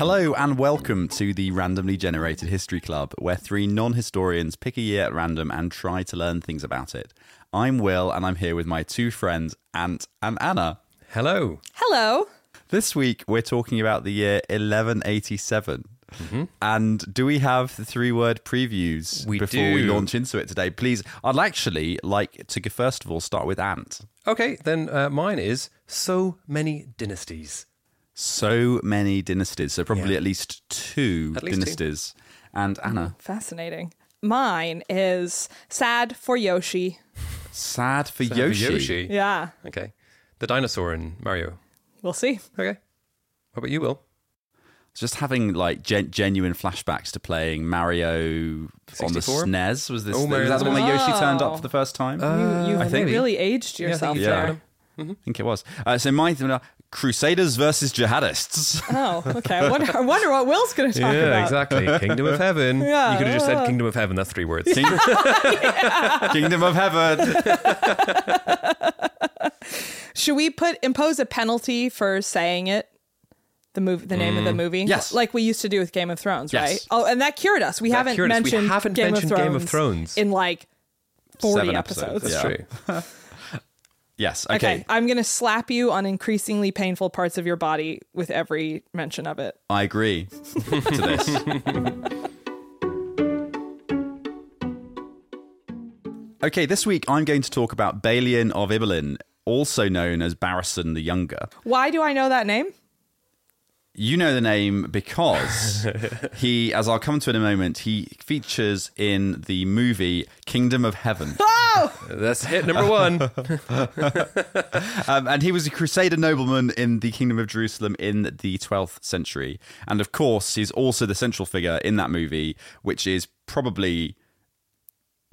Hello and welcome to the Randomly Generated History Club, where three non historians pick a year at random and try to learn things about it. I'm Will, and I'm here with my two friends, Ant and Anna. Hello. Hello. This week, we're talking about the year 1187. And do we have the three word previews We before we launch into it today? Please, I'd actually like to first of all start with Ant. Okay, then uh, mine is so many dynasties. So many dynasties, so probably Yeah. at least two At least two. dynasties. And Anna, mm, Fascinating. Mine is sad for Yoshi. sad for So Yoshi. Yoshi. Yeah, Okay. The dinosaur in Mario. we'll see. Okay. What about you, Will? just having like gen- genuine flashbacks to playing Mario on the SNES. Was this Oh, was that the one that Yoshi Oh. turned up oh. for the first time? Uh, you you I think- really aged yourself Yeah. found there. Him. I think it was. Uh, so my thing, uh, Crusaders versus Jihadists. Oh, okay. I wonder, I wonder what Will's going to talk Yeah, about. exactly. Kingdom of Heaven. Yeah. You could have just said Kingdom of Heaven. That's three words. King- Kingdom of Heaven. Should we put impose a penalty for saying it? The movie, the name of the movie, Mm. Yes. like we used to do with Game of Thrones, Yes. right? Oh, and that cured us. We That haven't us. We mentioned, haven't Game, mentioned of Game of Thrones. in like forty Seven episodes. episodes, That's Yeah. true. Yes. Okay. Okay. I'm gonna slap you on increasingly painful parts of your body with every mention of it. I agree to this. Okay, this week I'm going to talk about Balian of Ibelin, also known as Barisan the Younger. Why do I know that name? You know the name because he, as I'll come to in a moment, he features in the movie Kingdom of Heaven. Oh! That's hit number one. Um, and he was a Crusader nobleman in the Kingdom of Jerusalem in the 12th century. And of course, he's also the central figure in that movie, which is probably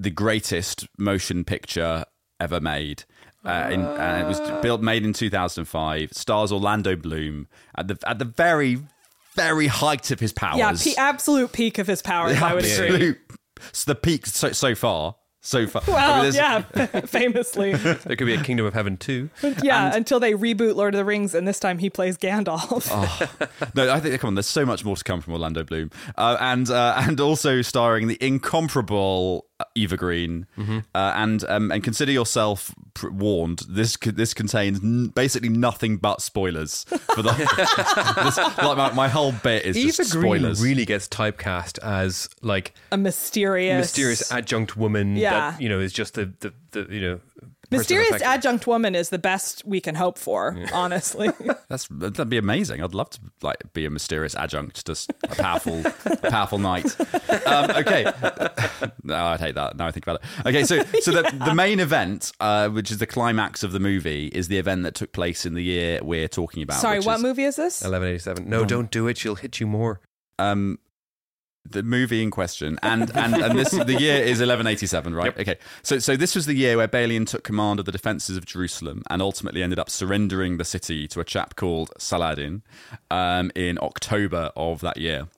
the greatest motion picture ever made. Uh, in, and it was built, made in 2005. Stars Orlando Bloom at the at the very, very height of his powers. Yeah, pe- absolute peak of his powers. I would agree. Absolute- It's the peak so so far. So far. I mean, Well, yeah, famously. there could be a Kingdom of Heaven too. Yeah, until they reboot Lord of the Rings, and this time he plays Gandalf. No, I think come on. There's so much more to come from Orlando Bloom, uh, and uh, and also starring the incomparable Eva Green, Mm-hmm. uh, and um, and consider yourself pr- warned. This co- this contains n- basically nothing but spoilers for the. this, like my, my whole bit is Eva just Green spoilers. really gets typecast as like A mysterious, mysterious adjunct woman Yeah. that you know is just the the, the you know person mysterious affected. adjunct woman is the best we can hope for. Honestly, That's that'd be amazing. I'd love to like be a mysterious adjunct, just a powerful, a powerful knight. Um, okay, no, I'd hate that. Now I think about it. Okay, so so the the main event, uh, which is the climax of the movie, is the event that took place in the year we're talking about. sorry, what movie is this? 1187. No, don't do it. She'll hit you more. Um, the movie in question, and and and this the year is 1187, right? Okay, so so this was the year where Balian took command of the defenses of Jerusalem and ultimately ended up surrendering the city to a chap called Saladin um, in October of that year.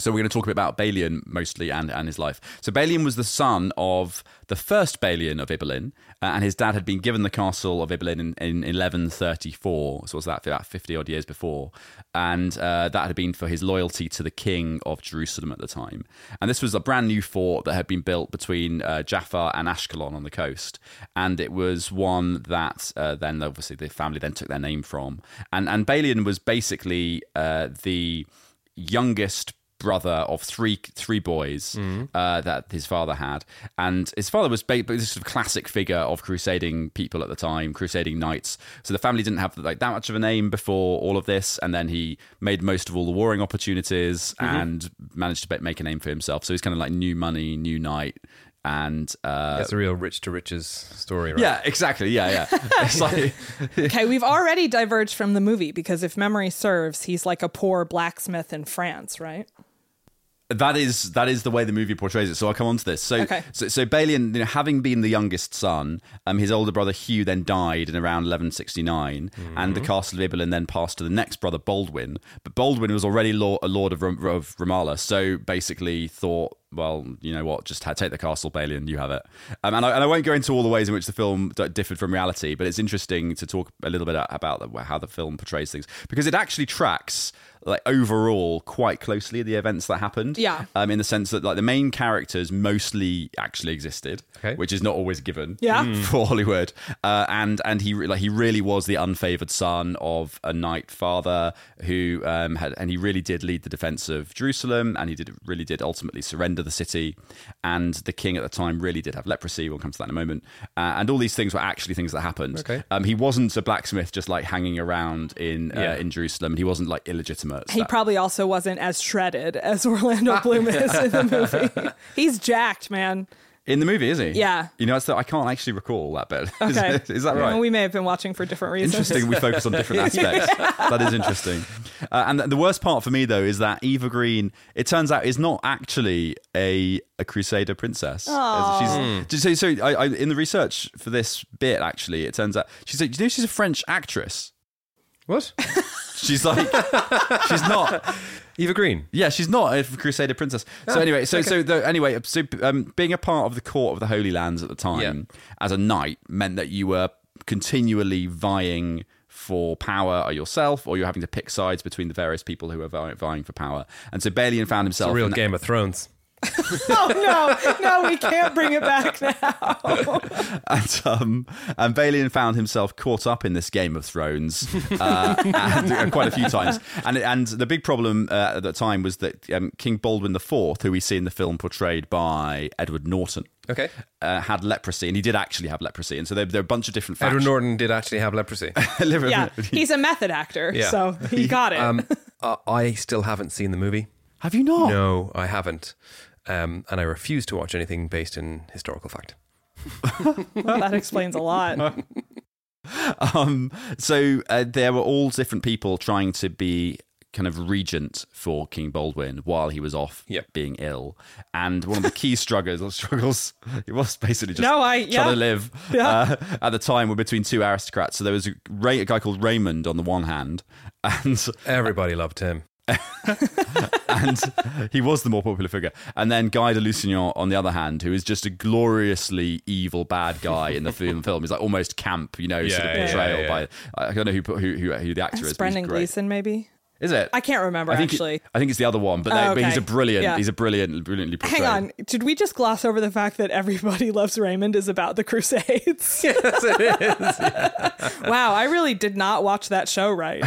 So we're going to talk a bit about Balian mostly and, and his life. So Balian was the son of the first Balian of Ibelin, uh, and his dad had been given the castle of Ibelin in, in 1134. So was that about 50 odd years before, and uh, that had been for his loyalty to the king of Jerusalem at the time. And this was a brand new fort that had been built between uh, Jaffa and Ashkelon on the coast, and it was one that uh, then obviously the family then took their name from. And and Balian was basically uh, the youngest brother of three three boys uh, that his father had, and his father was ba- this sort of classic figure of crusading people at the time, crusading knights. So the family didn't have like that much of a name before all of this, and then he made most of all the warring opportunities and managed to make a name for himself. So he's kind of like new money, new knight. And uh, That's a real rich to riches story, right? yeah, exactly. Yeah, yeah. It's like Okay, we've already diverged from the movie because if memory serves, he's like a poor blacksmith in France, right? That is that is the way the movie portrays it. So I'll come on to this. So Okay. so, so Balian, you know, having been the youngest son, um, his older brother Hugh then died in around 1169, and the castle of Ibelin then passed to the next brother Baldwin. But Baldwin was already law, a lord of, Ram- of Ramallah, so basically thought. Well, you know what? Just take the castle, Balian. You have it. Um, and, I, and I won't go into all the ways in which the film differed from reality, but it's interesting to talk a little bit about the, how the film portrays things because it actually tracks like overall quite closely the events that happened Yeah. um, in the sense that like the main characters mostly actually existed, Okay. which is not always given Yeah. for Hollywood. Uh, and and he like he really was the unfavored son of a knight father who um, had and he really did lead the defense of Jerusalem, and he did really did ultimately surrender the city. And the king at the time really did have leprosy. We'll come to that in a moment. Uh, and all these things were actually things that happened. Okay. Um, he wasn't a blacksmith just like hanging around in uh, Yeah. in Jerusalem. He wasn't like illegitimate. He That- probably also wasn't as shredded as Orlando Bloom is in the movie. He's jacked, man. In the movie, is he? Yeah. You know, it's that I can't actually recall that bit. Is- Okay. is, that right? Well, we may have been watching for different reasons. Interesting. We focus on different aspects. that is interesting. Uh, and the worst part for me, though, is that Eva Green. It turns out is not actually a a Crusader princess. She's so. so I, I, in the research for this bit, actually, it turns out she's. A, do you know she's a French actress? What? She's like. she's not. Eva Green. Yeah, she's not a Crusader princess. So anyway, so so the, anyway, so um, being a part of the court of the Holy Lands at the time as a knight meant that you were continually vying for power yourself, or you're having to pick sides between the various people who are vying for power. And so Balian found It's a himself real Game of Thrones. oh no, no, we can't bring it back now. and um, and Balian found himself caught up in this Game of Thrones uh, and, uh, quite a few times. And and the big problem uh, at the time was that um, King Baldwin IV, who we see in the film portrayed by Edward Norton, Okay. uh, had leprosy, and he did actually have leprosy. And so there, there are a bunch of different Edward factions. Norton did actually have leprosy. Yeah, he's a method actor, Yeah. so he got it. Um, uh, I still haven't seen the movie. have you not? No, I haven't. Um, and I refuse to watch anything based in historical fact. Well, that explains a lot. Um, so uh, there were all different people trying to be kind of regent for King Baldwin while he was off Yep. being ill. And one of the key struggles, struggles, it was basically just No, I- trying yeah. to live Yeah. uh, at the time were between two aristocrats. So there was a, a guy called Raymond on the one hand, and Everybody loved him. and he was the more popular figure. And then Guy de Lusignan on the other hand, who is just a gloriously evil bad guy in the film. Film He's like almost camp, you know, sort of yeah, portrayal yeah, yeah. by I don't know who who who, who the actor It's is. but Brendan great. Gleeson, maybe. Is it? I can't remember I think it- actually. I think it's the other one, but, Oh, they, but he's a brilliant. Yeah. He's a brilliant, brilliantly portrayed. Hang on, did we just gloss over the fact that everybody loves Raymond is about the Crusades? yes, it is. wow, I really did not watch that show right.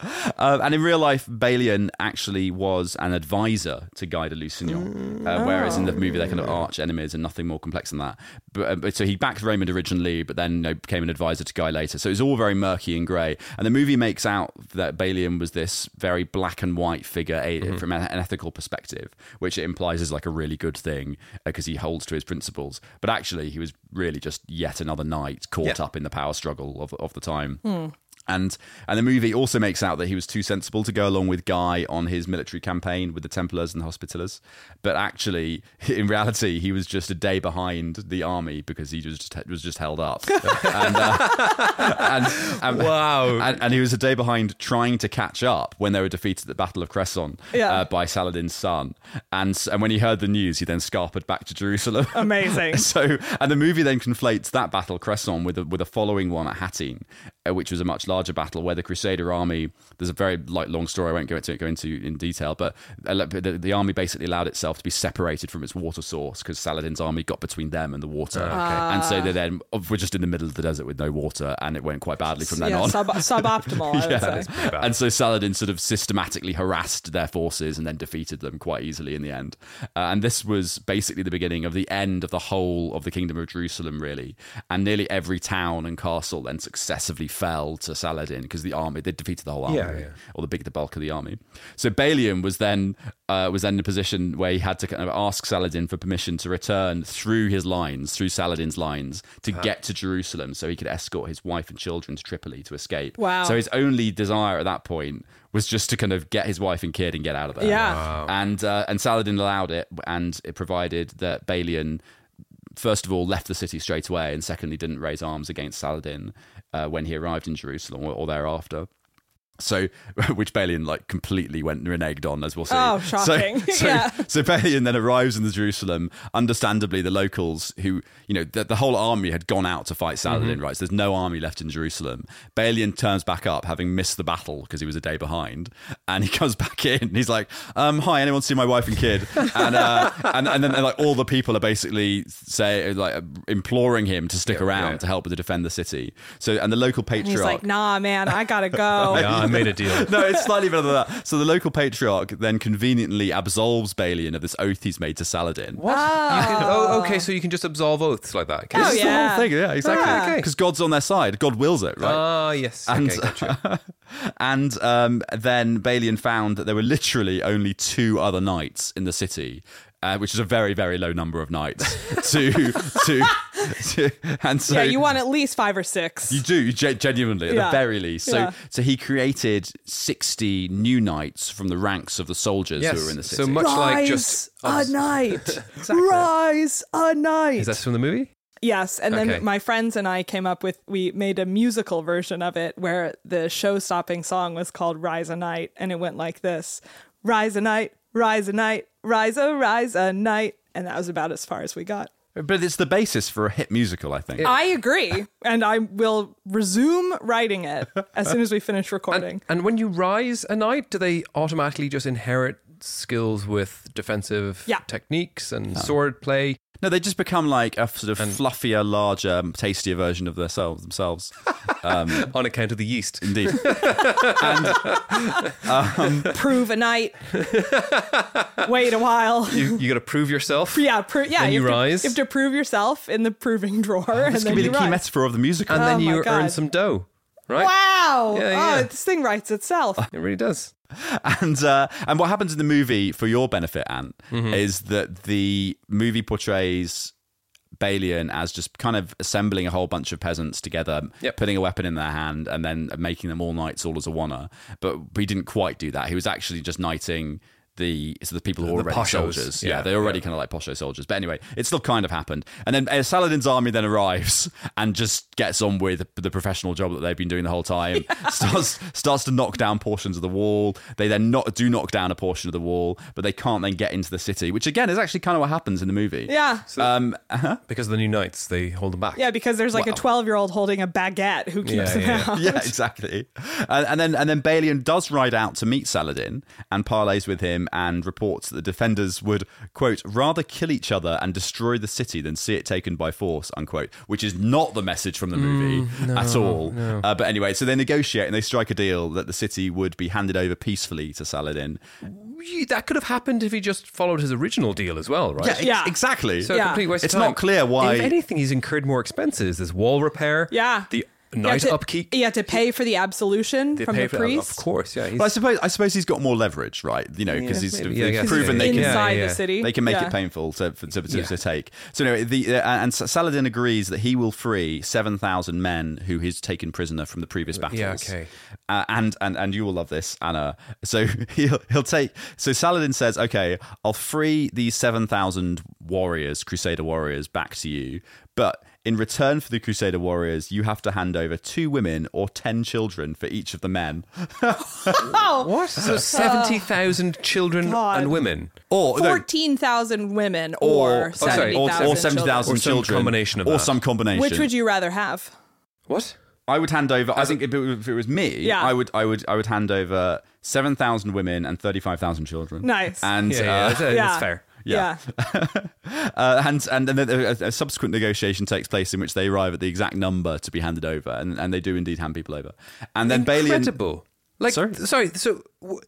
Uh, and in real life, Balian actually was an advisor to Guy de Lusignan, uh, whereas in the movie they're kind of arch enemies and nothing more complex than that. But, uh, but so he backed Raymond originally, but then you know, became an advisor to Guy later. So it's all very murky and grey. And the movie makes out that Balian was this very black and white figure a, from an ethical perspective, which it implies is like a really good thing because he holds to his principles. But actually, he was really just yet another knight caught Yeah. up in the power struggle of, of the time. And and the movie also makes out that he was too sensible to go along with Guy on his military campaign with the Templars and the Hospitallers, but actually, in reality, he was just a day behind the army because he was just was just held up. and, uh, and, and- Wow. And, and he was a day behind trying to catch up when they were defeated at the Battle of Cresson Yeah. uh, by Saladin's son. And and when he heard the news, he then scarpered back to Jerusalem. Amazing. so, and the movie then conflates that battle, Cresson, with a, with a following one at Hattin, uh, which was a much larger battle where the Crusader army. There's a very like long story I won't go into go into in detail, but uh, the, the army basically allowed itself to be separated from its water source because Saladin's army got between them and the water, and so they then were just in the middle of the desert with no water, and it went quite badly from then yeah, on. sub, suboptimal, I would say. And so Saladin sort of systematically harassed their forces and then defeated them quite easily in the end. Uh, and this was basically the beginning of the end of the whole of the Kingdom of Jerusalem, really. And nearly every town and castle then successively fell to Saladin because the army they defeated the whole army, Yeah, yeah. or the big the bulk of the army. So Balian was then uh, was then in a position where he had to kind of ask Saladin for permission to return through his lines, through Saladin's lines, to get to Jerusalem, so he could escort his wife and children to Tripoli to escape. Wow. So his only desire at that point was just to kind of get his wife and kid and get out of there. Yeah. And uh, and Saladin allowed it, and it provided that Balian. First of all, left the city straight away, and secondly, didn't raise arms against Saladin uh, when he arrived in Jerusalem or, or thereafter. So, which Balian like completely went reneged on, as we'll see. Oh, shocking. So, so, Yeah. so Balian then arrives in the Jerusalem. Understandably, the locals who, you know, the, the whole army had gone out to fight Saladin, right? So there's no army left in Jerusalem. Balian turns back up, having missed the battle because he was a day behind, and he comes back in. He's like, um, "Hi, anyone see my wife and kid?" And uh, and and then like all the people are basically say like imploring him to stick Yeah, around yeah. to help to defend the city. So and the local patriarch. He's like, nah, man, I gotta go. Yeah, I made a deal. no, it's slightly better than that. So the local patriarch then conveniently absolves Balian of this oath he's made to Saladin. What? You can, oh, okay. So you can just absolve oaths like that. Can Oh, you- It's the yeah. whole thing, yeah, exactly. Ah, Because okay. God's on their side. God wills it, right? Ah, yes. and okay, gotcha. and um, then Balian found that there were literally only two other knights in the city, uh, which is a very, very low number of knights. to, to, to, and so yeah, you want at least five or six. You do, ge- genuinely, at Yeah. the very least. So, Yeah. so he created sixty new knights from the ranks of the soldiers yes. who were in the city. So much like just. a knight. Rise a knight. Is that from the movie? Yes, and then Okay. my friends and I came up with we made a musical version of it where the show-stopping song was called "Rise a Knight," and it went like this: "Rise a knight, rise a knight, rise a rise a knight," and that was about as far as we got. but it's the basis for a hit musical, I think. I agree, and I will resume writing it as soon as we finish recording. And when you rise a knight, do they automatically just inherit skills with defensive Yeah. techniques and sword play? No, they just become like a sort of fluffier, larger, tastier version of themselves. Themselves, um, on account of the yeast. indeed. and um, Prove a knight. Wait a while. You, you got to prove yourself. Yeah, pro- yeah. Then you have to- rise. you have to prove yourself in the proving drawer, oh, and This then could be you the key metaphor of the musical. And Oh then my you earn some dough, right? Wow! Yeah, yeah. Oh, this thing writes itself. It really does. And uh, and what happens in the movie, for your benefit, Ant, Mm-hmm. is that the movie portrays Balian as just kind of assembling a whole bunch of peasants together, Yep. putting a weapon in their hand, and then making them all knights, all as a wanna. But he didn't quite do that. He was actually just knighting. The so the people who are The already poshos. soldiers, Yeah, yeah, they're already yeah. kind of like posho soldiers. But anyway, it still kind of happened. And then uh, Saladin's army then arrives and just gets on with the professional job that they've been doing the whole time. starts starts to knock down portions of the wall. They then not do knock down a portion of the wall, but they can't then get into the city, which again is actually kind of what happens in the movie. Yeah. Um, Because of the new knights, they hold them back. Yeah, because there's like a 12 year old holding a baguette who keeps Yeah, him yeah, out. yeah, exactly. And, and then and then Balian does ride out to meet Saladin and parleys with him and reports that the defenders would quote rather kill each other and destroy the city than see it taken by force unquote, which is not the message from the movie at all. Uh, but anyway, so they negotiate and they strike a deal that the city would be handed over peacefully to Saladin. That could have happened if he just followed his original deal as well, right? ex- Yeah. exactly. So Yeah. a complete waste of It's time. not clear why- If anything, he's incurred more expenses. There's wall repair. Yeah. The knight to, upkeep. You have to pay for the absolution from pay the for that, priest. of course. Yeah, he's, But I suppose I suppose he's got more leverage, right? You know, because he's maybe, yeah, I they've proven they can inside Yeah, yeah. the city. they can make Yeah. it painful to to, to, to, Yeah. to take. So anyway, the uh, and Saladin agrees that he will free seven thousand men who he's taken prisoner from the previous battles. Yeah, okay. Uh, and and and you will love this, Anna. So he'll he'll take. So Saladin says, "Okay, I'll free these seven thousand warriors, Crusader warriors, back to you, but." In return for the Crusader warriors, you have to hand over two women or ten children for each of the men. what? So seventy thousand children God. and women, Or no, Fourteen thousand women or, or, sorry, seventy or, thousand. or 70,000 Or some children. combination of Or that. some combination. Which would you rather have? what? I would hand over. I think if it, if it was me, Yeah. I would, I would, I would hand over seven thousand women and thirty-five thousand children. Nice. And Yeah, yeah, uh, that's, uh, that's fair. Yeah. uh, and and then a, a subsequent negotiation takes place in which they arrive at the exact number to be handed over, and, and they do indeed hand people over. And then Balian Incredible. Like, Sorry? sorry. So w-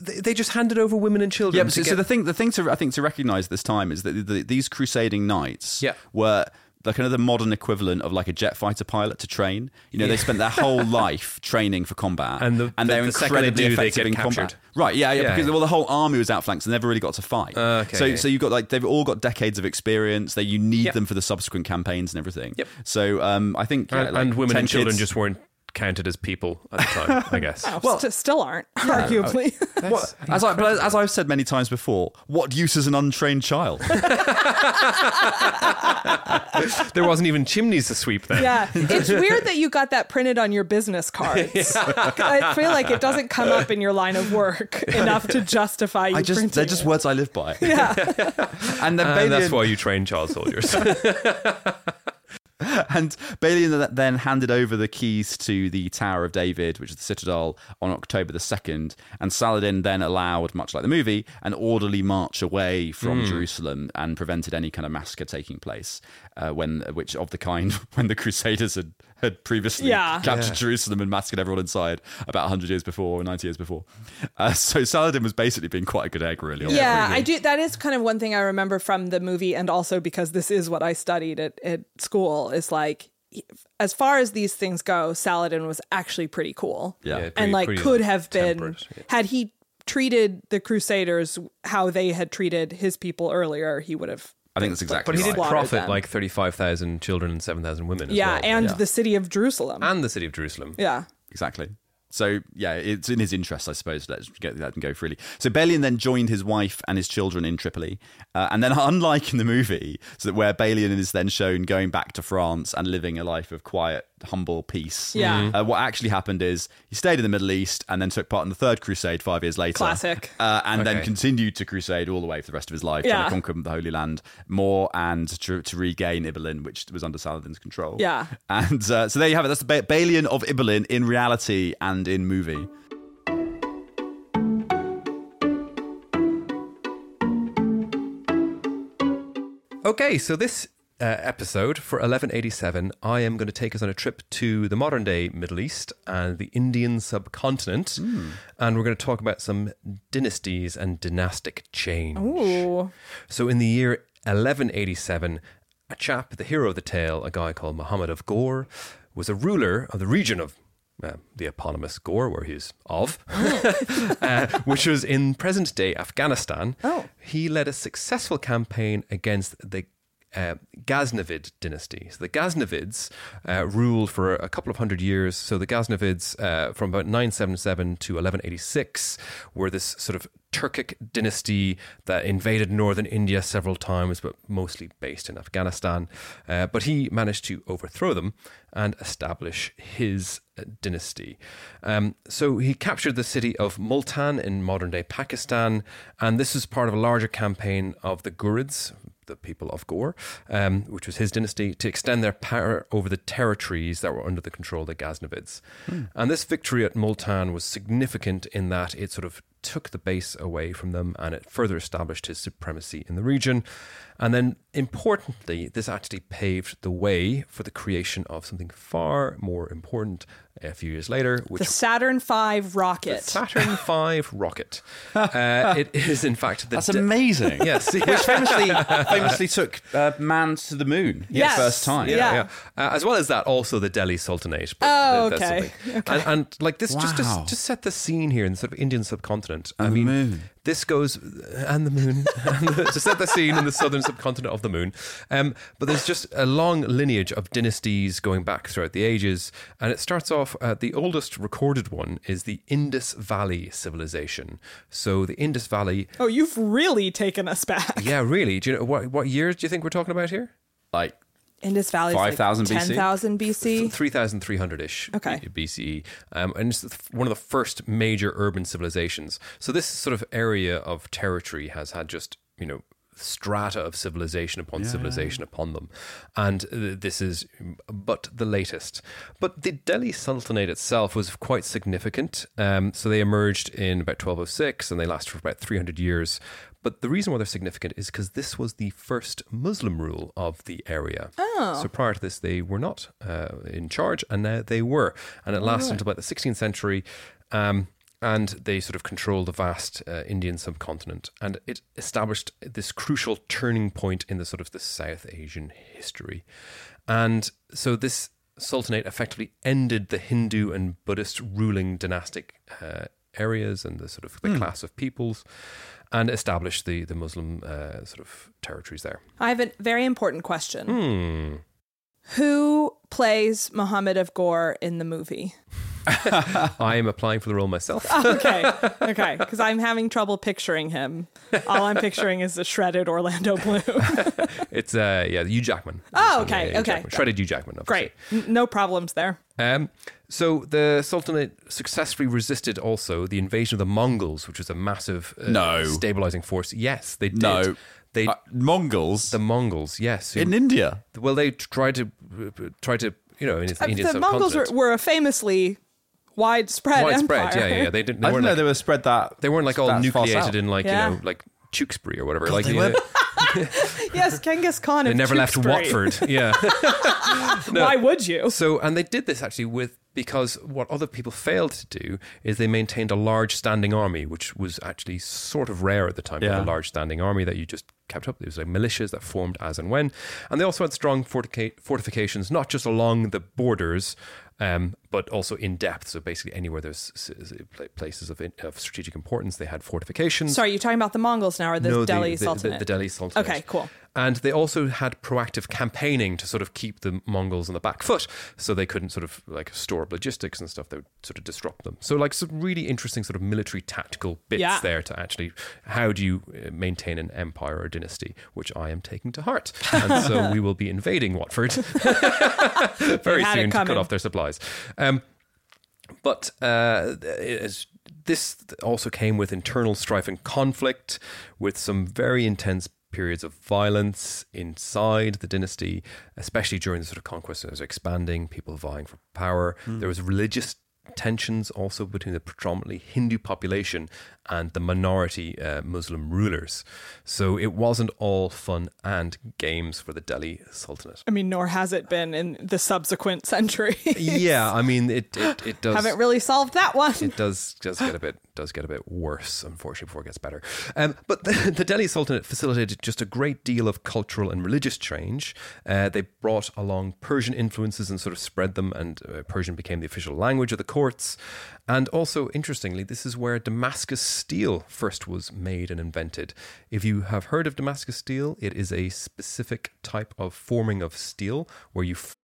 they, they just handed over women and children. Yeah, but to so, so the thing, the thing to I think to recognise this time is that the, these crusading knights Yeah. were the kind of the modern equivalent of like a jet fighter pilot to train. You know, they spent their whole life training for combat, And the- they're the second they incredibly do, they effective get in captured. combat. Right? Yeah, yeah. Yeah, because yeah. well, the whole army was outflanked, so they never really got to fight. Uh, okay, so yeah. so you've got like they've all got decades of experience. They you need Yep. them for the subsequent campaigns and everything. Yep. So um, I think yeah, and, like and women and children kids- just weren't counted as people at the time. I guess. Well, st- still aren't, arguably. What, as, I, but as, as I've said many times before, what use is an untrained child? there wasn't even chimneys to sweep then. yeah. It's weird that you got that printed on your business cards. I feel like it doesn't come up in your line of work enough to justify you I just printing they're just it. words I live by. Yeah. and then And uh, Bailey that's why you train child soldiers. and Balian then handed over the keys to the Tower of David, which is the citadel, on October the 2nd. And Saladin then allowed, much like the movie, an orderly march away from Jerusalem and prevented any kind of massacre taking place, uh, when which of the kind when the Crusaders had, had previously Yeah. captured Jerusalem and massacred everyone inside about 100 years before or 90 years before. Uh, so Saladin was basically being quite a good egg, really. Yeah, everything. I do. That is kind of one thing I remember from the movie, and also because this is what I studied at, at school. Is like, as far as these things go, Saladin was actually pretty cool. Yeah. Yeah, and like could like, have been yeah. had he treated the Crusaders how they had treated his people earlier, he would have. I think that's exactly but he did right. Slaughtered profit them. like 35,000 children and 7,000 women as Yeah, well. and Yeah. the city of Jerusalem. and the city of Jerusalem. yeah. Exactly. So yeah, it's in his interest, I suppose. Let's get let him go freely. So Balian then joined his wife and his children in Tripoli, uh, and then unlike in the movie, so that where Balian is then shown going back to France and living a life of quiet, humble peace. Yeah. Uh, what actually happened is he stayed in the Middle East and then took part in the Third Crusade five years later. Classic. Uh, and then continued to crusade all the way for the rest of his life, trying to conquer the Holy Land more and to, to regain Ibelin, which was under Saladin's control. Yeah. And uh, so there you have it. That's the ba- Balian of Ibelin in reality and in movie. Okay, so this uh, episode for 1187, I am going to take us on a trip to the modern day Middle East and the Indian subcontinent. And we're going to talk about some dynasties and dynastic change. Ooh. So, in the year 1187, a chap, the hero of the tale, a guy called Muhammad of Ghor, was a ruler of the region of uh, the eponymous Ghor, where he's of, uh, which was in present day Afghanistan. Oh. He led a successful campaign against the uh, Ghaznavid dynasty. So the Ghaznavids uh, ruled for a couple of hundred years. So the Ghaznavids, uh, from about 977 to 1186, were this sort of Turkic dynasty that invaded northern India several times, but mostly based in Afghanistan. Uh, but he managed to overthrow them and establish his uh, dynasty. Um, so he captured the city of Multan in modern day Pakistan, and this is part of a larger campaign of the Ghurids, the people of Ghor, um, which was his dynasty, to extend their power over the territories that were under the control of the Ghaznavids. And this victory at Multan was significant in that it sort of took the base away from them and it further established his supremacy in the region. And then, importantly, this actually paved the way for the creation of something far more important a few years later, which The Saturn V rocket. Saturn V rocket. Uh, it is, in fact, the That's de- amazing. Yes, Which famously famously took uh, man to the moon Yes. the first time. Yeah. yeah. Uh, as well as that, also the Delhi Sultanate. But Oh, th- that's okay. And, and like this, just to, Wow. to set the scene here in the sort of Indian subcontinent. I And the mean, moon. This goes and the moon and the, to set the scene in the southern subcontinent of the moon. Um, but there's just a long lineage of dynasties going back throughout the ages, and it starts off. Uh, the oldest recorded one is the Indus Valley civilization. So the Indus Valley. oh, you've really taken us back. Yeah, really. Do you know what what years do you think we're talking about here? Like Indus Valley 5,000 BC? 10,000 BC. 3300 ish Okay. BCE. Um, and it's one of the first major urban civilizations. So, this sort of area of territory has had just, you know, strata of civilization upon civilization upon them. And this is but the latest. But the Delhi Sultanate itself was quite significant. Um, so, they emerged in about 1206 and they lasted for about 300 years. But the reason why they're significant is because this was the first Muslim rule of the area. Oh. So prior to this, they were not uh, in charge, and now they were. And it lasted until about the 16th century. Um, and they sort of controlled the vast uh, Indian subcontinent. And it established this crucial turning point in the sort of the South Asian history. And so this sultanate effectively ended the Hindu and Buddhist ruling dynastic uh, areas and the sort of the class of peoples and establish the, the Muslim uh, sort of territories there. I have a very important question. Hmm. Who plays Muhammad of Ghor in the movie? I am applying for the role myself. Okay, okay, because I'm having trouble picturing him. All I'm picturing is the shredded Orlando Bloom. It's uh yeah, Hugh Jackman. Oh, Yeah, okay, Hugh okay. Jackman. Shredded Hugh Jackman. obviously. Great, no problems there. Um, so the Sultanate successfully resisted also the invasion of the Mongols, which was a massive uh, No. stabilizing force. Yes, they did. no, They Uh, Mongols the Mongols. Yes, who- in India. well, they tried to uh, try to you know in the Uh, Indian the Mongols were, were a famously widespread, widespread. empire. Yeah, yeah, yeah. They didn't. They I didn't know like, they were spread that. they weren't like all nucleated in like Yeah. you know like Tewkesbury or whatever. like they you were- know, yes, Genghis Khan. they of never left Watford. Yeah. Why would you? So, and they did this actually with because what other people failed to do is they maintained a large standing army, which was actually sort of rare at the time. to have Yeah. A large standing army that you just kept up. It was like militias that formed as and when, and they also had strong fortica- fortifications, not just along the borders. Um, but also in depth. So basically, anywhere there's s- s- pla- places of, in, of strategic importance, they had fortifications. Sorry, you're talking about the Mongols now, or the No, Delhi the, the, Sultanate? The, Delhi Sultanate. Okay, cool. And they also had proactive campaigning to sort of keep the Mongols on the back foot so they couldn't sort of like store up logistics and stuff that would sort of disrupt them. So, like, some really interesting sort of military tactical bits Yeah. there to actually how do you uh, maintain an empire or dynasty, which I am taking to heart. And so we will be invading Watford very soon to cut off their supplies. Um, but uh, this also came with internal strife and conflict, with some very intense periods of violence inside the dynasty, especially during the sort of conquest it was expanding, people vying for power. There was religious tensions also between the predominantly Hindu population and the minority uh, Muslim rulers. So it wasn't all fun and games for the Delhi Sultanate. I mean, nor has it been in the subsequent century. yeah, I mean it. It, it does. Haven't really solved that one. it does does get a bit does get a bit worse, unfortunately, before it gets better. Um, but the, the Delhi Sultanate facilitated just a great deal of cultural and religious change. Uh, they brought along Persian influences and sort of spread them, and uh, Persian became the official language of the courts. And also, interestingly, this is where Damascus steel first was made and invented. If you have heard of Damascus steel, it is a specific type of forming of steel where you F-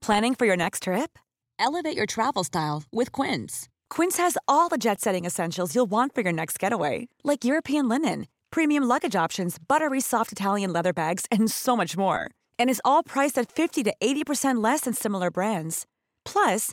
Planning for your next trip? Elevate your travel style with Quince. Quince has all the jet setting essentials you'll want for your next getaway, like European linen, premium luggage options, buttery soft Italian leather bags, and so much more. And is all priced at 50 to 80% less than similar brands. Plus,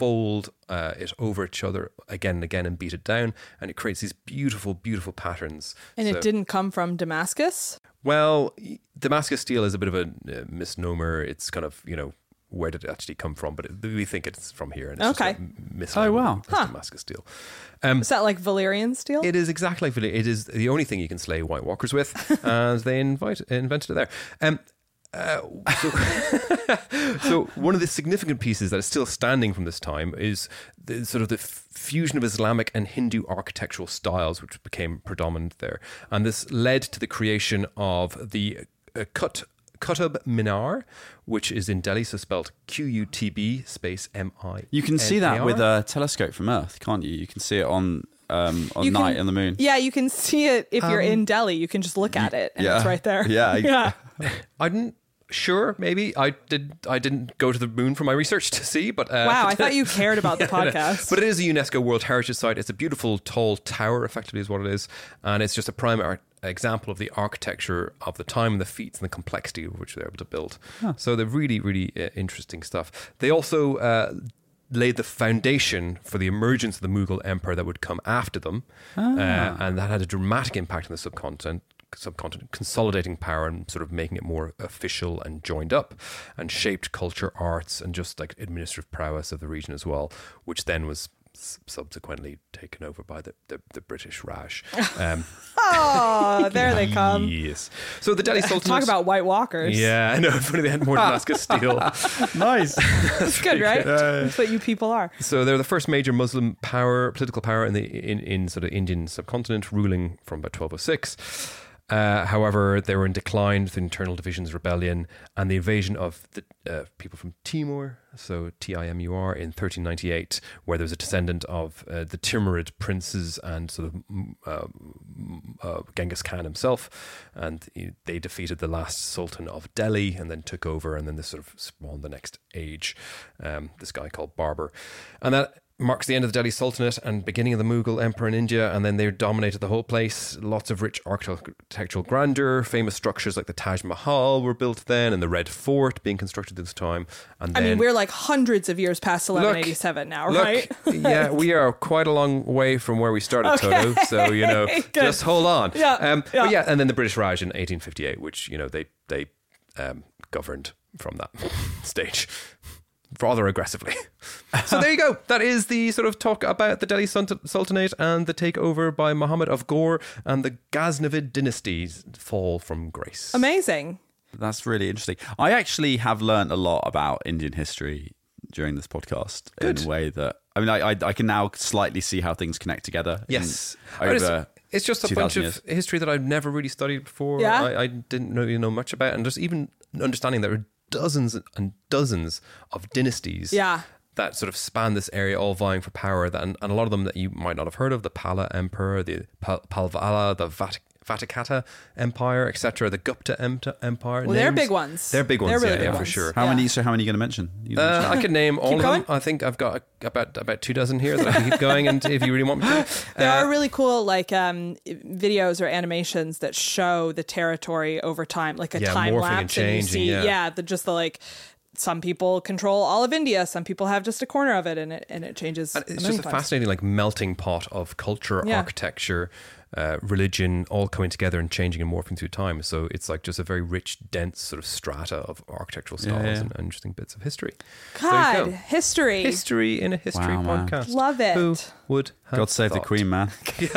Fold uh, it over each other again and again and beat it down, and it creates these beautiful, beautiful patterns. And So- it didn't come from Damascus. Well, Damascus steel is a bit of a uh, misnomer. It's kind of you know where did it actually come from? But it, we think it's from here, and it's just Okay. a m- mislabeled Oh, wow. as Damascus steel. Um, Is that like Valyrian steel? It is exactly like Valyrian. it is the only thing you can slay White Walkers with, and they invite, invented it there. Um, uh, so, so one of the significant pieces that is still standing from this time is the sort of the f- fusion of Islamic and Hindu architectural styles, which became predominant there, and this led to the creation of the uh, Kut. Qutb Minar, which is in Delhi, so spelled Q U T B space M I. You can see that with a telescope from Earth, can't you? You can see it on um, on You can- night on the moon. Yeah, you can see it if you're in Delhi. You can just look at it and yeah. it's right there. Yeah, I- yeah. I didn't. Sure, maybe I did. I didn't go to the moon for my research to see, but uh, Wow, I thought you cared about the podcast. But it is a UNESCO World Heritage Site. It's a beautiful tall tower, effectively, is what it is, and it's just a prime art example of the architecture of the time and the feats and the complexity of which they're able to build. So they're really, really uh, interesting stuff. They also. Uh, Laid the foundation for the emergence of the Mughal Empire that would come after them, uh, and that had a dramatic impact on the subcontinent subcontinent, consolidating power and sort of making it more official and joined up, and shaped culture, arts, and just like administrative prowess of the region as well, which then was subsequently taken over by the, the, the British Raj. Um, oh, there they come. yes. So the Delhi Sultanate. Talk about White Walkers. Yeah, I know. If only they had more Damascus steel. nice. It's good, right? That's what you people are. So they're the first major Muslim power, political power in the in, in sort of Indian subcontinent, ruling from about 1206. Uh, however, they were in decline with internal divisions, rebellion, and the invasion of the uh, people from Timur, so T I M U R, in 1398, where there was a descendant of uh, the Timurid princes and sort of mm, uh, mm, uh, Genghis Khan himself, and he- they defeated the last sultan of Delhi and then took over, and then this sort of spawned the next age. Um, this guy called Babur, and that marks the end of the Delhi Sultanate and beginning of the Mughal Empire in India, and then they dominated the whole place. Lots of rich architectural grandeur, famous structures like the Taj Mahal were built then, and the Red Fort being constructed at this time. And I then, mean, we're like hundreds of years past 1187 now, Look, right? yeah, we are quite a long way from where we started, Toto. So you know, just hold on. Yeah, um, yeah. But yeah, and then the British Raj in 1858, which you know they they um, governed from that stage rather aggressively. so there you go. That is the sort of talk about the Delhi Sultanate and the takeover by Muhammad of Ghor and the Ghaznavid dynasty's fall from grace. Amazing. That's really interesting. I actually have learned a lot about Indian history during this podcast Good. in a way that I mean, I, I I can now slightly see how things connect together. in- Yes. over It's- it's just a bunch 2,000 of years. history that I've never really studied before. Yeah. I, I didn't really know much about, and just even understanding there are dozens and dozens of dynasties. Yeah. That sort of span this area, all vying for power, that, and, and a lot of them that you might not have heard of: the Pala Emperor, the Pal- Palvala, the Vat- Vaticata Empire, etc., the Gupta Em- Empire. Well, they're big ones. They're big They're ones, really yeah, big yeah, for sure. How Yeah. many? So how many are you going to mention? You Uh, I could name all of going? them. I think I've got about about two dozen here that I can keep going, and if you really want me to, There Uh, are really cool like um, videos or animations that show the territory over time, like a Yeah, time morphing and lapse, and, you see, yeah. the just the like. Some people control all of India. Some people have just a corner of it, and it and it changes. And it's just a times. fascinating like melting pot of culture, Yeah. architecture, uh, religion, all coming together and changing and morphing through time. So it's like just a very rich, dense sort of strata of architectural styles yeah. And, and interesting bits of history. God, go. history. History in a history Wow, man. podcast. Love it. Who would have God save the? Queen, man.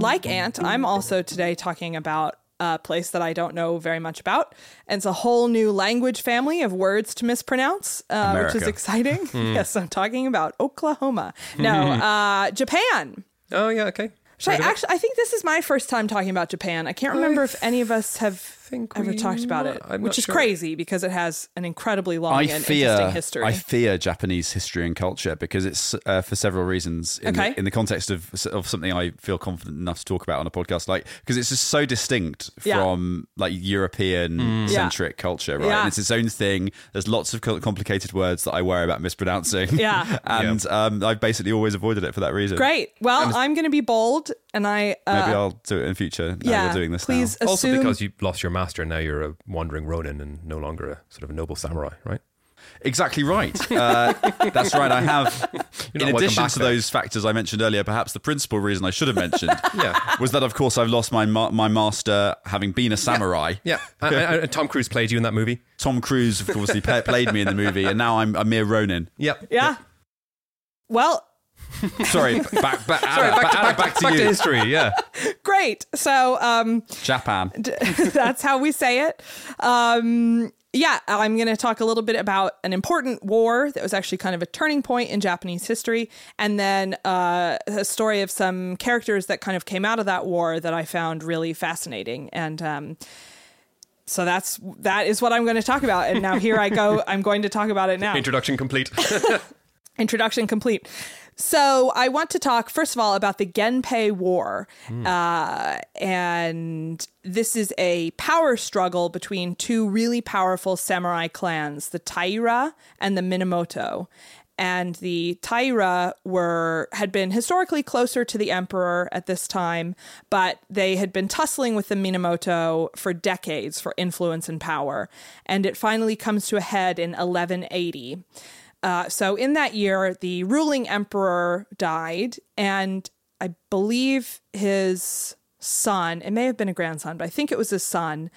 Like Ant, I'm also today talking about a place that I don't know very much about. And it's a whole new language family of words to mispronounce, uh, which is exciting. yes, I'm talking about Oklahoma. No, uh, Japan. Oh yeah, okay. Should I Heard of it? actually? I think this is my first time talking about Japan. I can't remember if any of us have think ever we talked about might- it, I'm which is sure. crazy because it has an incredibly long I and fear, interesting history. I fear Japanese history and culture because it's uh, for several reasons. In, Okay. the, in the context of of something I feel confident enough to talk about on a podcast, like because it's just so distinct Yeah. from like European centric culture, right? Yeah. And it's its own thing. There's lots of complicated words that I worry about mispronouncing. Yeah. and um, I've basically always avoided it for that reason. Great. Well, I'm going to be bold, and I uh, Maybe I'll do it in future. Now yeah. you're doing this please now. Also, because you lost your master, and now you're a wandering Ronin and no longer a sort of a noble samurai, right? Exactly right. Uh, that's right. I have. In addition to there. those factors I mentioned earlier, perhaps the principal reason I should have mentioned Yeah. was that, of course, I've lost my ma- my master having been a samurai. Yeah, and, and- and Tom Cruise played you in that movie. Tom Cruise, of course, he played me in the movie, and now I'm a mere Ronin. Yep. yeah. Well, Sorry, back, back, Sorry, Anna, back, to, Anna, back, back to back to history. Yeah. great. So, um, Japan. that's how we say it. Um, yeah, I'm going to talk a little bit about an important war that was actually kind of a turning point in Japanese history, and then uh, a story of some characters that kind of came out of that war that I found really fascinating. And um, so that's that is what I'm going to talk about. And now here I go. I'm going to talk about it now. Introduction complete. Introduction complete. So I want to talk first of all about the Genpei War, uh, and this is a power struggle between two really powerful samurai clans, the Taira and the Minamoto. And the Taira were had been historically closer to the emperor at this time, but they had been tussling with the Minamoto for decades for influence and power. And it finally comes to a head in 1180. Uh, so in that year, the ruling emperor died, and I believe his son, it may have been a grandson, but I think it was his son,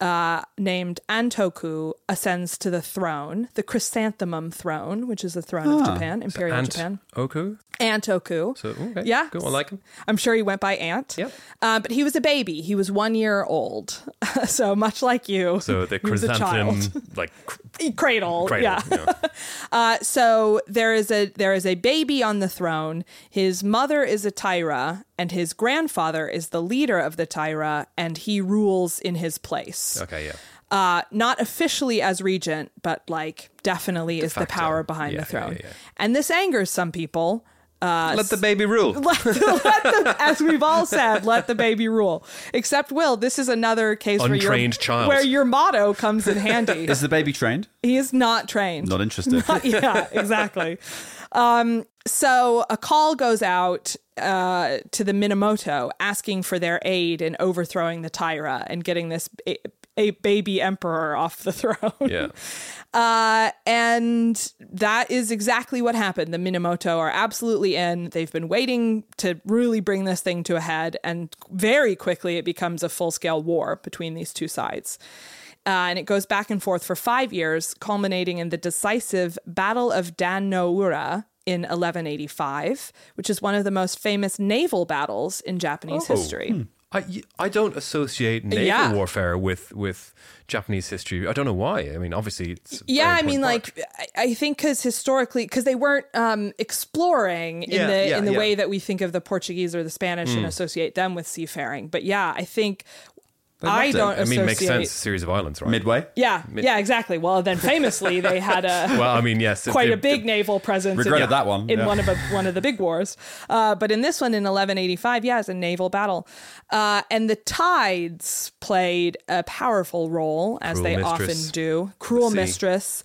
uh, named Antoku, ascends to the throne, the chrysanthemum throne, which is the throne of Japan, Imperial Ant Japan. Oku. Antoku. So okay. Yeah. Go on, like him. I'm sure he went by Ant. Yep. Uh, but he was a baby. He was one year old. so much like you. So the he chrysanthemum, like cradle. cradle. Yeah. know. Uh, so there is a there is a baby on the throne. His mother is a Taira, and his grandfather is the leader of the Taira, and he rules in his place. Okay. Yeah. Uh, not officially as regent, but like definitely is the power behind Yeah, the throne. yeah, yeah, yeah. And this angers some people. Uh, Let the baby rule. let, let the, as we've all said, let the baby rule. Except Will, this is another case where, your, Untrained child. where your motto comes in handy. Is the baby trained? he is not trained. Not interested. yeah, exactly. Um, so a call goes out uh, to the Minamoto asking for their aid in overthrowing the Taira and getting this a, baby emperor off the throne. Yeah. Uh, and that is exactly what happened. The Minamoto are absolutely in. They've been waiting to really bring this thing to a head, and very quickly it becomes a full scale war between these two sides. Uh, and it goes back and forth for five years, culminating in the decisive Battle of Dan no Ura in 1185, which is one of the most famous naval battles in Japanese Oh. history. I, I don't associate naval Yeah. warfare with, with Japanese history. I don't know why. I mean, obviously, it's Yeah, I mean, important like I think because historically, because they weren't um, exploring in Yeah, the yeah, in the way that we think of the Portuguese or the Spanish and associate them with seafaring. But yeah, I think I don't. I mean, associate. makes sense. Series of islands, right? Midway. Yeah, yeah, exactly. Well, then famously they had a Well, I mean, yes. quite the- a big naval presence. Regretted in, that one, in yeah. one of a, one of the big wars. Uh, but in this one in 1185, yeah, it's a naval battle, uh, and the tides played a powerful role as Cruel they mistress. often do. Cruel sea. mistress.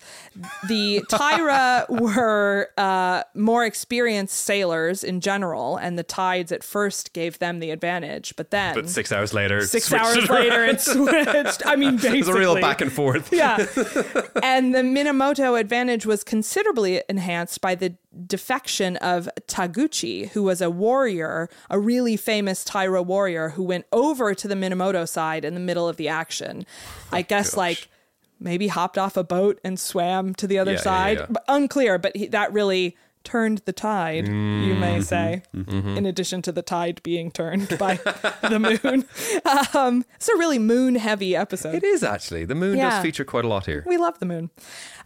The Taira were uh, more experienced sailors in general, and the tides at first gave them the advantage, but then But six hours later, six switched hours it later it switched. I mean, basically, There's a real back and forth. yeah. and the Minamoto advantage was considerably enhanced by the defection of Taguchi, who was a warrior, a really famous Taira warrior who went over to the Minamoto side in the middle of the action. Oh I guess like maybe hopped off a boat and swam to the other Yeah, yeah, side. yeah. But unclear, but he, that really turned the tide, you Mm-hmm. may say, in addition to the tide being turned by the moon. Um, it's a really moon heavy episode. It is actually. The moon Yeah. does feature quite a lot here. We love the moon.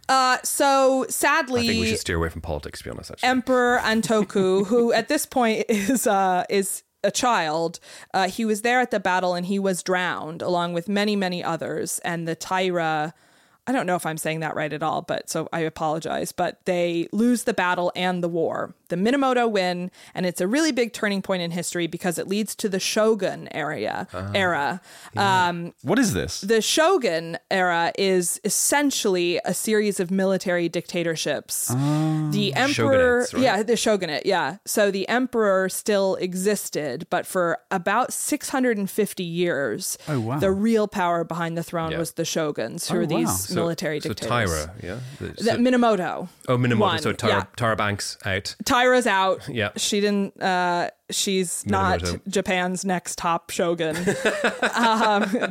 Uh, so sadly, I think we should steer away from politics, to be honest, actually. Emperor Antoku, who at this point is uh, is a child, uh, he was there at the battle and he was drowned along with many, many others. And the Taira, I don't know if I'm saying that right at all, but so I apologize. But they lose the battle and the war. The Minamoto win, and it's a really big turning point in history because it leads to the Shogun area era. Um, What is this? the Shogun era is essentially a series of military dictatorships. the emperor, right? yeah, the shogunate, yeah. So the emperor still existed, but for about 650 years, Oh, wow. the real power behind the throne Yeah. was the shoguns, who Oh, are these wow. Military so dictators. Taira, yeah. The- so- Minamoto. oh, Minamoto. won, So Taira, yeah. Tyra Banks out. Tyra's out. Yeah. She didn't uh she's not Japan's next top shogun. um,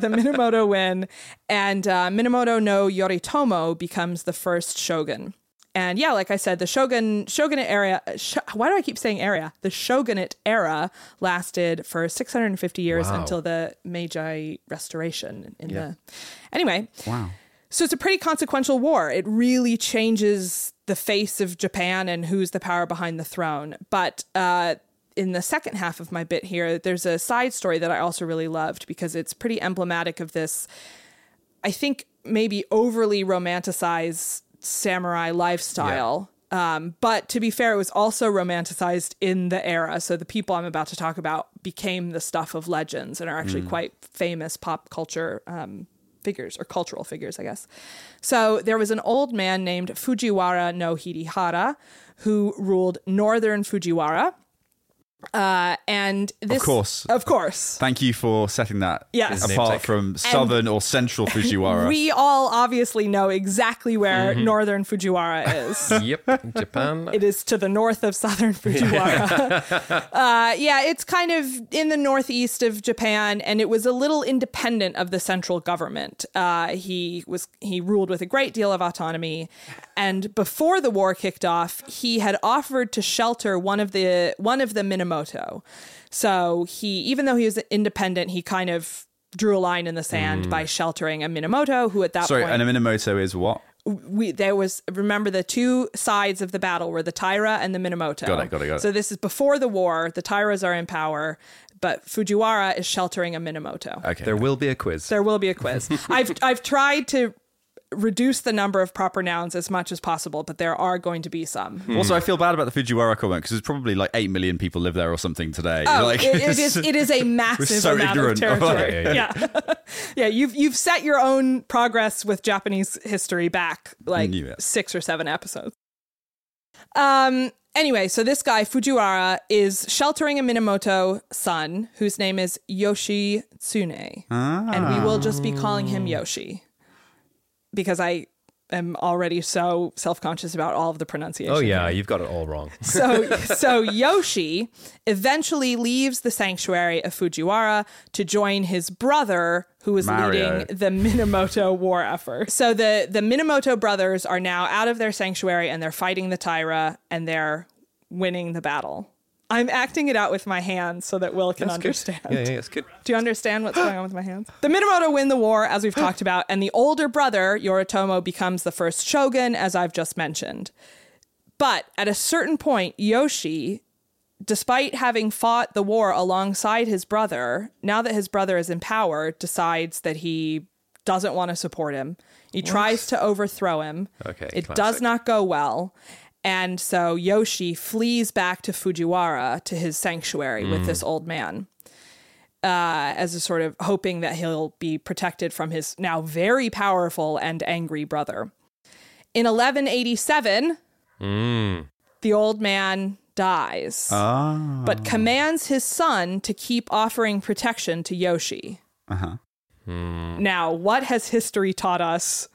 the Minamoto win and uh, Minamoto no Yoritomo becomes the first shogun. And yeah, like I said, the shogun shogunate area. Sh- why do I keep saying area? The shogunate era lasted for 650 years Wow. until the Meiji Restoration. In the anyway, Wow. so it's a pretty consequential war. It really changes the face of Japan and who's the power behind the throne. But uh, in the second half of my bit here, there's a side story that I also really loved because it's pretty emblematic of this. I think maybe overly romanticized samurai lifestyle. Um, but to be fair, it was also romanticized in the era. So the people I'm about to talk about became the stuff of legends and are actually quite famous pop culture um, figures or cultural figures, I guess. So there was an old man named Fujiwara no Hidehira who ruled northern Fujiwara. Uh, and this, course. of course, Thank you for setting that Yes. Apart namesake. from southern or central Fujiwara. we all obviously know exactly where northern Fujiwara is. Yep, Japan. It is to the north of southern Fujiwara. uh, yeah, it's kind of in the northeast of Japan, and it was a little independent of the central government. Uh, he was he ruled with a great deal of autonomy, and before the war kicked off, he had offered to shelter one of the one of the Minamoto. So he, even though he was independent, he kind of drew a line in the sand mm. by sheltering a Minamoto, who at that point. Sorry, point and a Minamoto is what? we there was remember the two sides of the battle were the Taira and the Minamoto. Got it, got it, got it. So this is before the war. The Tairas are in power, but Fujiwara is sheltering a Minamoto. Okay. There will be a quiz. There will be a quiz. I've I've tried to reduce the number of proper nouns as much as possible, but there are going to be some. Hmm. Also, I feel bad about the Fujiwara comment because there's probably like 8 million people live there or something today. Oh, like, it, it is it is a massive so amount ignorant. of territory. Yeah, yeah, yeah. You've you've set your own progress with Japanese history back like mm, Knew it. six or seven episodes. Um. Anyway, so this guy Fujiwara is sheltering a Minamoto son whose name is Yoshi Tsune, and we will just be calling him ah. Yoshi because I am already so self conscious about all of the pronunciation. oh yeah, you've got it all wrong. So, so Yoshi eventually leaves the sanctuary of Fujiwara to join his brother, who is Mario. leading the Minamoto war effort. So the the Minamoto brothers are now out of their sanctuary and they're fighting the Taira and they're winning the battle. I'm acting it out with my hands so that Will can That's good. understand. Yeah, yeah, it's good. Do you understand what's going on with my hands? The Minamoto win the war, as we've talked about, and the older brother, Yoritomo, becomes the first shogun, as I've just mentioned. But at a certain point, Yoshi, despite having fought the war alongside his brother, now that his brother is in power, decides that he doesn't want to support him. He tries to overthrow him. Okay, It does not go well. And so Yoshi flees back to Fujiwara to his sanctuary with this old man uh, as a sort of hoping that he'll be protected from his now very powerful and angry brother. In 1187, the old man dies, Ah. but commands his son to keep offering protection to Yoshi. Uh-huh. Now, what has history taught us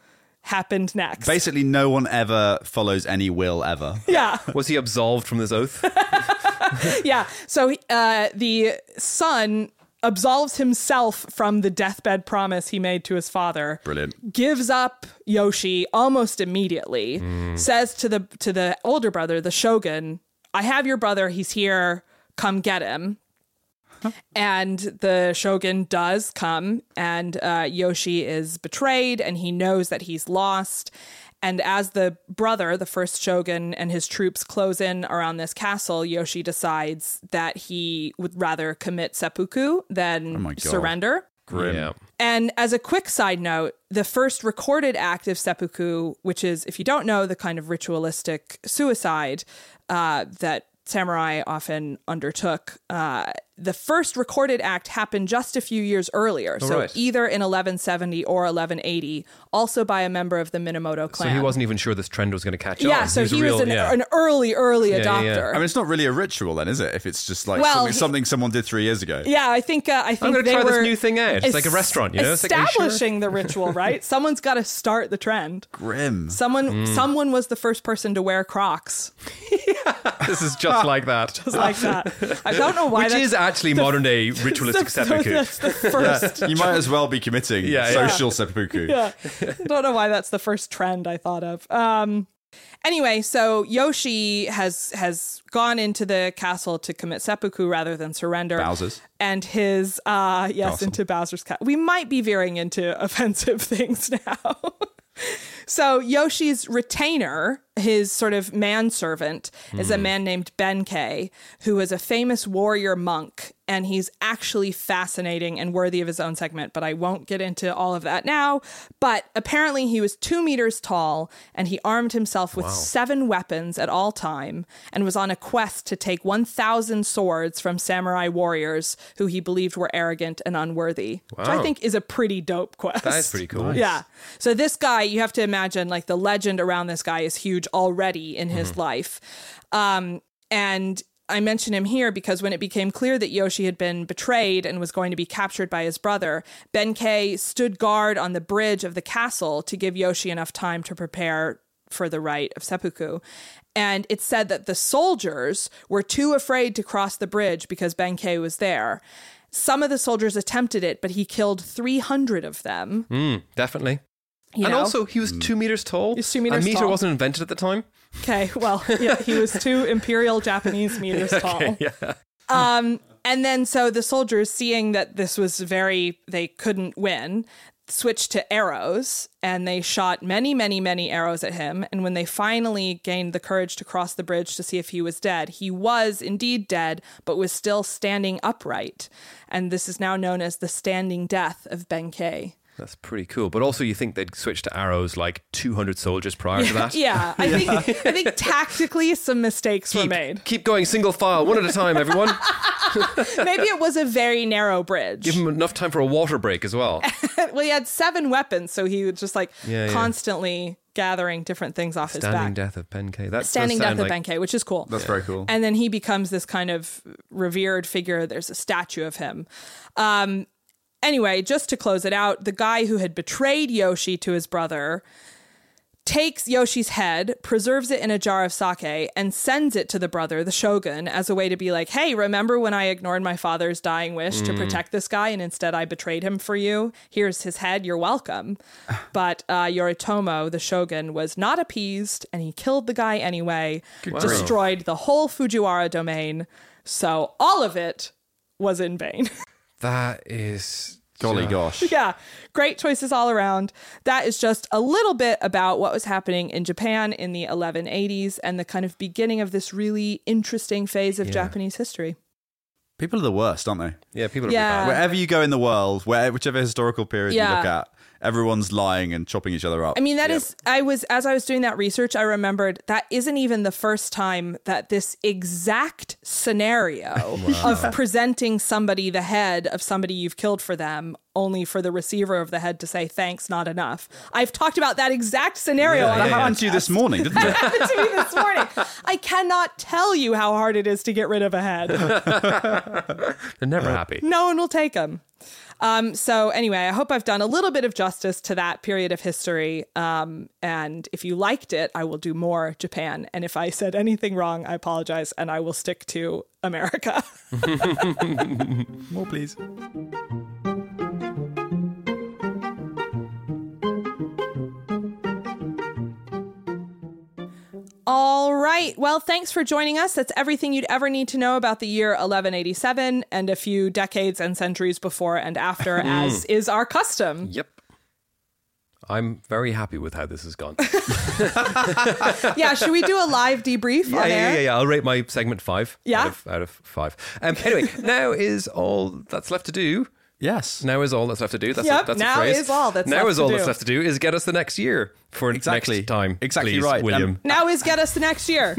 happened next? Basically, no one ever follows any will ever. yeah. Was he absolved from this oath? yeah. So uh, the son absolves himself from the deathbed promise he made to his father. Brilliant. Gives up Yoshi almost immediately. Says to the to the older brother, the shogun, "I have your brother. He's here. Come get him." And the shogun does come, and uh, Yoshi is betrayed, and he knows that he's lost. And as the brother, the first shogun, and his troops close in around this castle, Yoshi decides that he would rather commit seppuku than Oh surrender. Grim. Yeah. And as a quick side note, the first recorded act of seppuku, which is, if you don't know, the kind of ritualistic suicide uh, that samurai often undertook, uh, the first recorded act happened just a few years earlier. so right. either in 1170 or 1180, also by a member of the Minamoto clan. So he wasn't even sure this trend was going to catch up. Yeah, on. so he a was, real- an, yeah. an early, early Yeah, yeah, yeah. adopter. I mean, it's not really a ritual then, is it? If it's just like Well, something, he- something someone did three years ago. Yeah, I think uh, I think gonna they try this were new thing out. It's like a restaurant, you know? It's like, you sure? establishing the ritual, right? Someone's got to start the trend. Grim. Someone Mm. someone was the first person to wear Crocs. this is just like that. Just like that. I don't know why Which that's is actually modern day ritualistic seppuku. That's the first. You might as well be committing Yeah, yeah. social seppuku. yeah. I don't know why that's the first trend I thought of. Um anyway, so Yoshi has has gone into the castle to commit seppuku rather than surrender. Bowser's. And his uh yes, Castle. into Bowser's castle. We might be veering into offensive things now. So Yoshi's retainer, his sort of manservant, is a hmm. man named Benkei, who is a famous warrior monk, and he's actually fascinating and worthy of his own segment. But I won't get into all of that now. But apparently, he was two meters tall, and he armed himself with seven weapons at all time, and was on a quest to take one thousand swords from samurai warriors who he believed were arrogant and unworthy, which I think is a pretty dope quest. That is pretty cool. Yeah. So this guy, you have to imagine like the legend around this guy is huge already in his Mm-hmm. life. Um, and I mention him here because when it became clear that Yoshi had been betrayed and was going to be captured by his brother, Benkei stood guard on the bridge of the castle to give Yoshi enough time to prepare for the rite of seppuku. And it said that the soldiers were too afraid to cross the bridge because Benkei was there. Some of the soldiers attempted it, but he killed 300 of them. Mm, definitely. You and know? also, he was two meters tall. He's two meters A meter tall. wasn't invented at the time. Okay, well, yeah, he was two imperial Japanese meters tall. Yeah. Um, and then so the soldiers, seeing that this was very, they couldn't win, switched to arrows and they shot many, many, many arrows at him. And when they finally gained the courage to cross the bridge to see if he was dead, he was indeed dead, but was still standing upright. And this is now known as the standing death of Benkei. That's pretty cool. But also, you think they'd switch to arrows like 200 soldiers prior to that? Yeah, I think I think tactically some mistakes were Keep, made. keep going single file, one at a time, everyone. Maybe it was a very narrow bridge. Give him enough time for a water break as well. well, he had seven weapons, so he was just like Yeah, yeah. constantly gathering different things off his back. Standing back. death of Benkei. That Standing death of like, Benkei, which is cool. That's very cool. And then he becomes this kind of revered figure. There's a statue of him. Um, anyway, just to close it out, the guy who had betrayed Yoshi to his brother takes Yoshi's head, preserves it in a jar of sake, and sends it to the brother, the shogun, as a way to be like, hey, remember when I ignored my father's dying wish to protect this guy and instead I betrayed him for you? Here's his head, you're welcome. But uh, Yoritomo, the shogun, was not appeased and he killed the guy anyway, destroyed the whole Fujiwara domain. So all of it was in vain. That is. Golly gosh. yeah, great choices all around. That is just a little bit about what was happening in Japan in the 1180s and the kind of beginning of this really interesting phase of Japanese history. People are the worst, aren't they? Yeah, people are Yeah. yeah. Wherever you go in the world, where whichever historical period Yeah. you look at, everyone's lying and chopping each other up. I mean, that is. I was, as I was doing that research, I remembered that isn't even the first time that this exact scenario of presenting somebody the head of somebody you've killed for them, only for the receiver of the head to say thanks, not enough. I've talked about that exact scenario on that happened to you this morning, didn't it? happened to me this morning. I cannot tell you how hard it is to get rid of a head. They're never happy. No one will take them. Um, so anyway, I hope I've done a little bit of justice to that period of history. Um, and if you liked it, I will do more Japan. And if I said anything wrong, I apologize, and I will stick to America. More, please. All right. Well, thanks for joining us. That's everything you'd ever need to know about the year 1187 and a few decades and centuries before and after, as is our custom. Yep. I'm very happy with how this has gone. yeah, should we do a live debrief yeah, on yeah, air? yeah, yeah. I'll rate my segment five. Yeah? Out of, out of five. Um, anyway, now is all that's left to do. Yes. Now is all that's left to do. That's Yep, a, that's now a phrase. is all that's now left is to all do. that's left to do is get us the next year for Exactly. next time. Exactly please, right. William. Um, Now is get us the next year.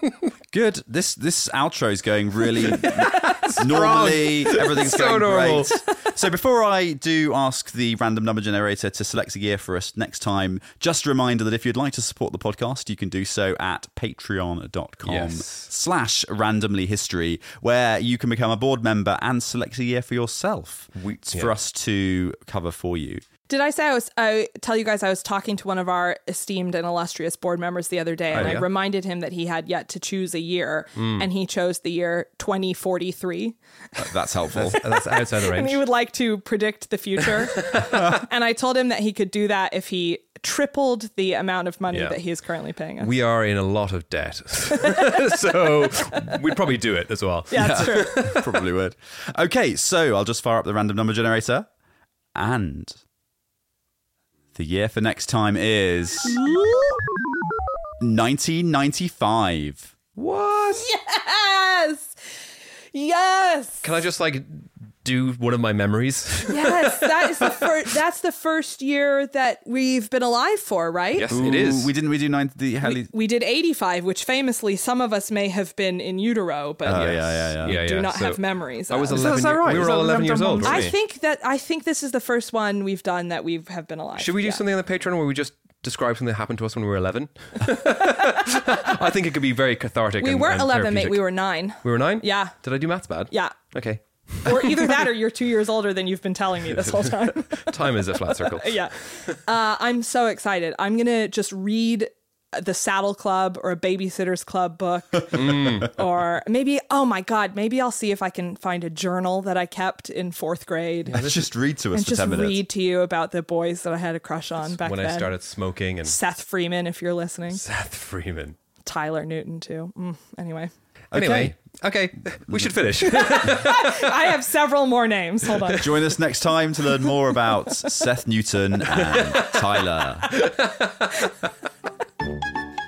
Good. This this outro is going really normally. Everything's So going normal. great. So before I do ask the random number generator to select a year for us next time, just a reminder that if you'd like to support the podcast, you can do so at patreon.com Yes. slash randomly history, where you can become a board member and select a year for yourself We- for yeah. us to cover for you. Did I say I was? I tell you guys I was talking to one of our esteemed and illustrious board members the other day, and Oh, I reminded him that he had yet to choose a year, Mm. and he chose the year 2043, Uh, That's helpful. And that's outside the and range. he would like to predict the future. and I told him that he could do that if he tripled the amount of money Yeah. that he is currently paying us. We are in a lot of debt, so we'd probably do it as well. yeah, that's true. Probably would. Okay, so I'll just fire up the random number generator. And the year for next time is 1995. What? yes, yes. Can I just like do one of my memories? Yes, that is the first. That's the first year that we've been alive for, right? yes, it is. We didn't we do 90 the Halley. We did 85, which famously some of us may have been in utero, but Oh, yeah, yeah, yeah. yeah, do yeah. not So have memories. I was of. that- 11. is that right? We Is were all 11 11 years old. I think that I think this is the first one we've done that we have been alive. Should we do Yeah. something on the Patreon where we just describe something that happened to us when we were 11? I think it could be very cathartic. We and- weren't and 11, mate. We were nine. We were nine? Yeah. Did I do maths bad? Yeah. Okay. Or either that or you're two years older than you've been telling me this whole time. Time is a flat circle. yeah. Uh, I'm so excited. I'm going to just read the Saddle Club or a Babysitter's Club book. Or maybe, oh my God, maybe I'll see if I can find a journal that I kept in fourth grade. Let's just read to us and for just 10 minutes. read to you about the boys that I had a crush on back when then. I started smoking and Seth Freeman, if you're listening. Seth Freeman. Tyler Newton, too. Mm, anyway, Anyway, okay, we should finish. I have several more names. Hold on. Join us next time to learn more about Seth Newton and Tyler.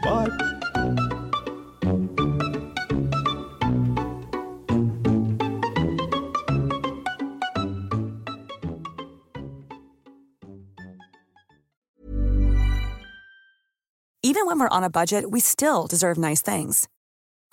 Bye. Even when we're on a budget, we still deserve nice things.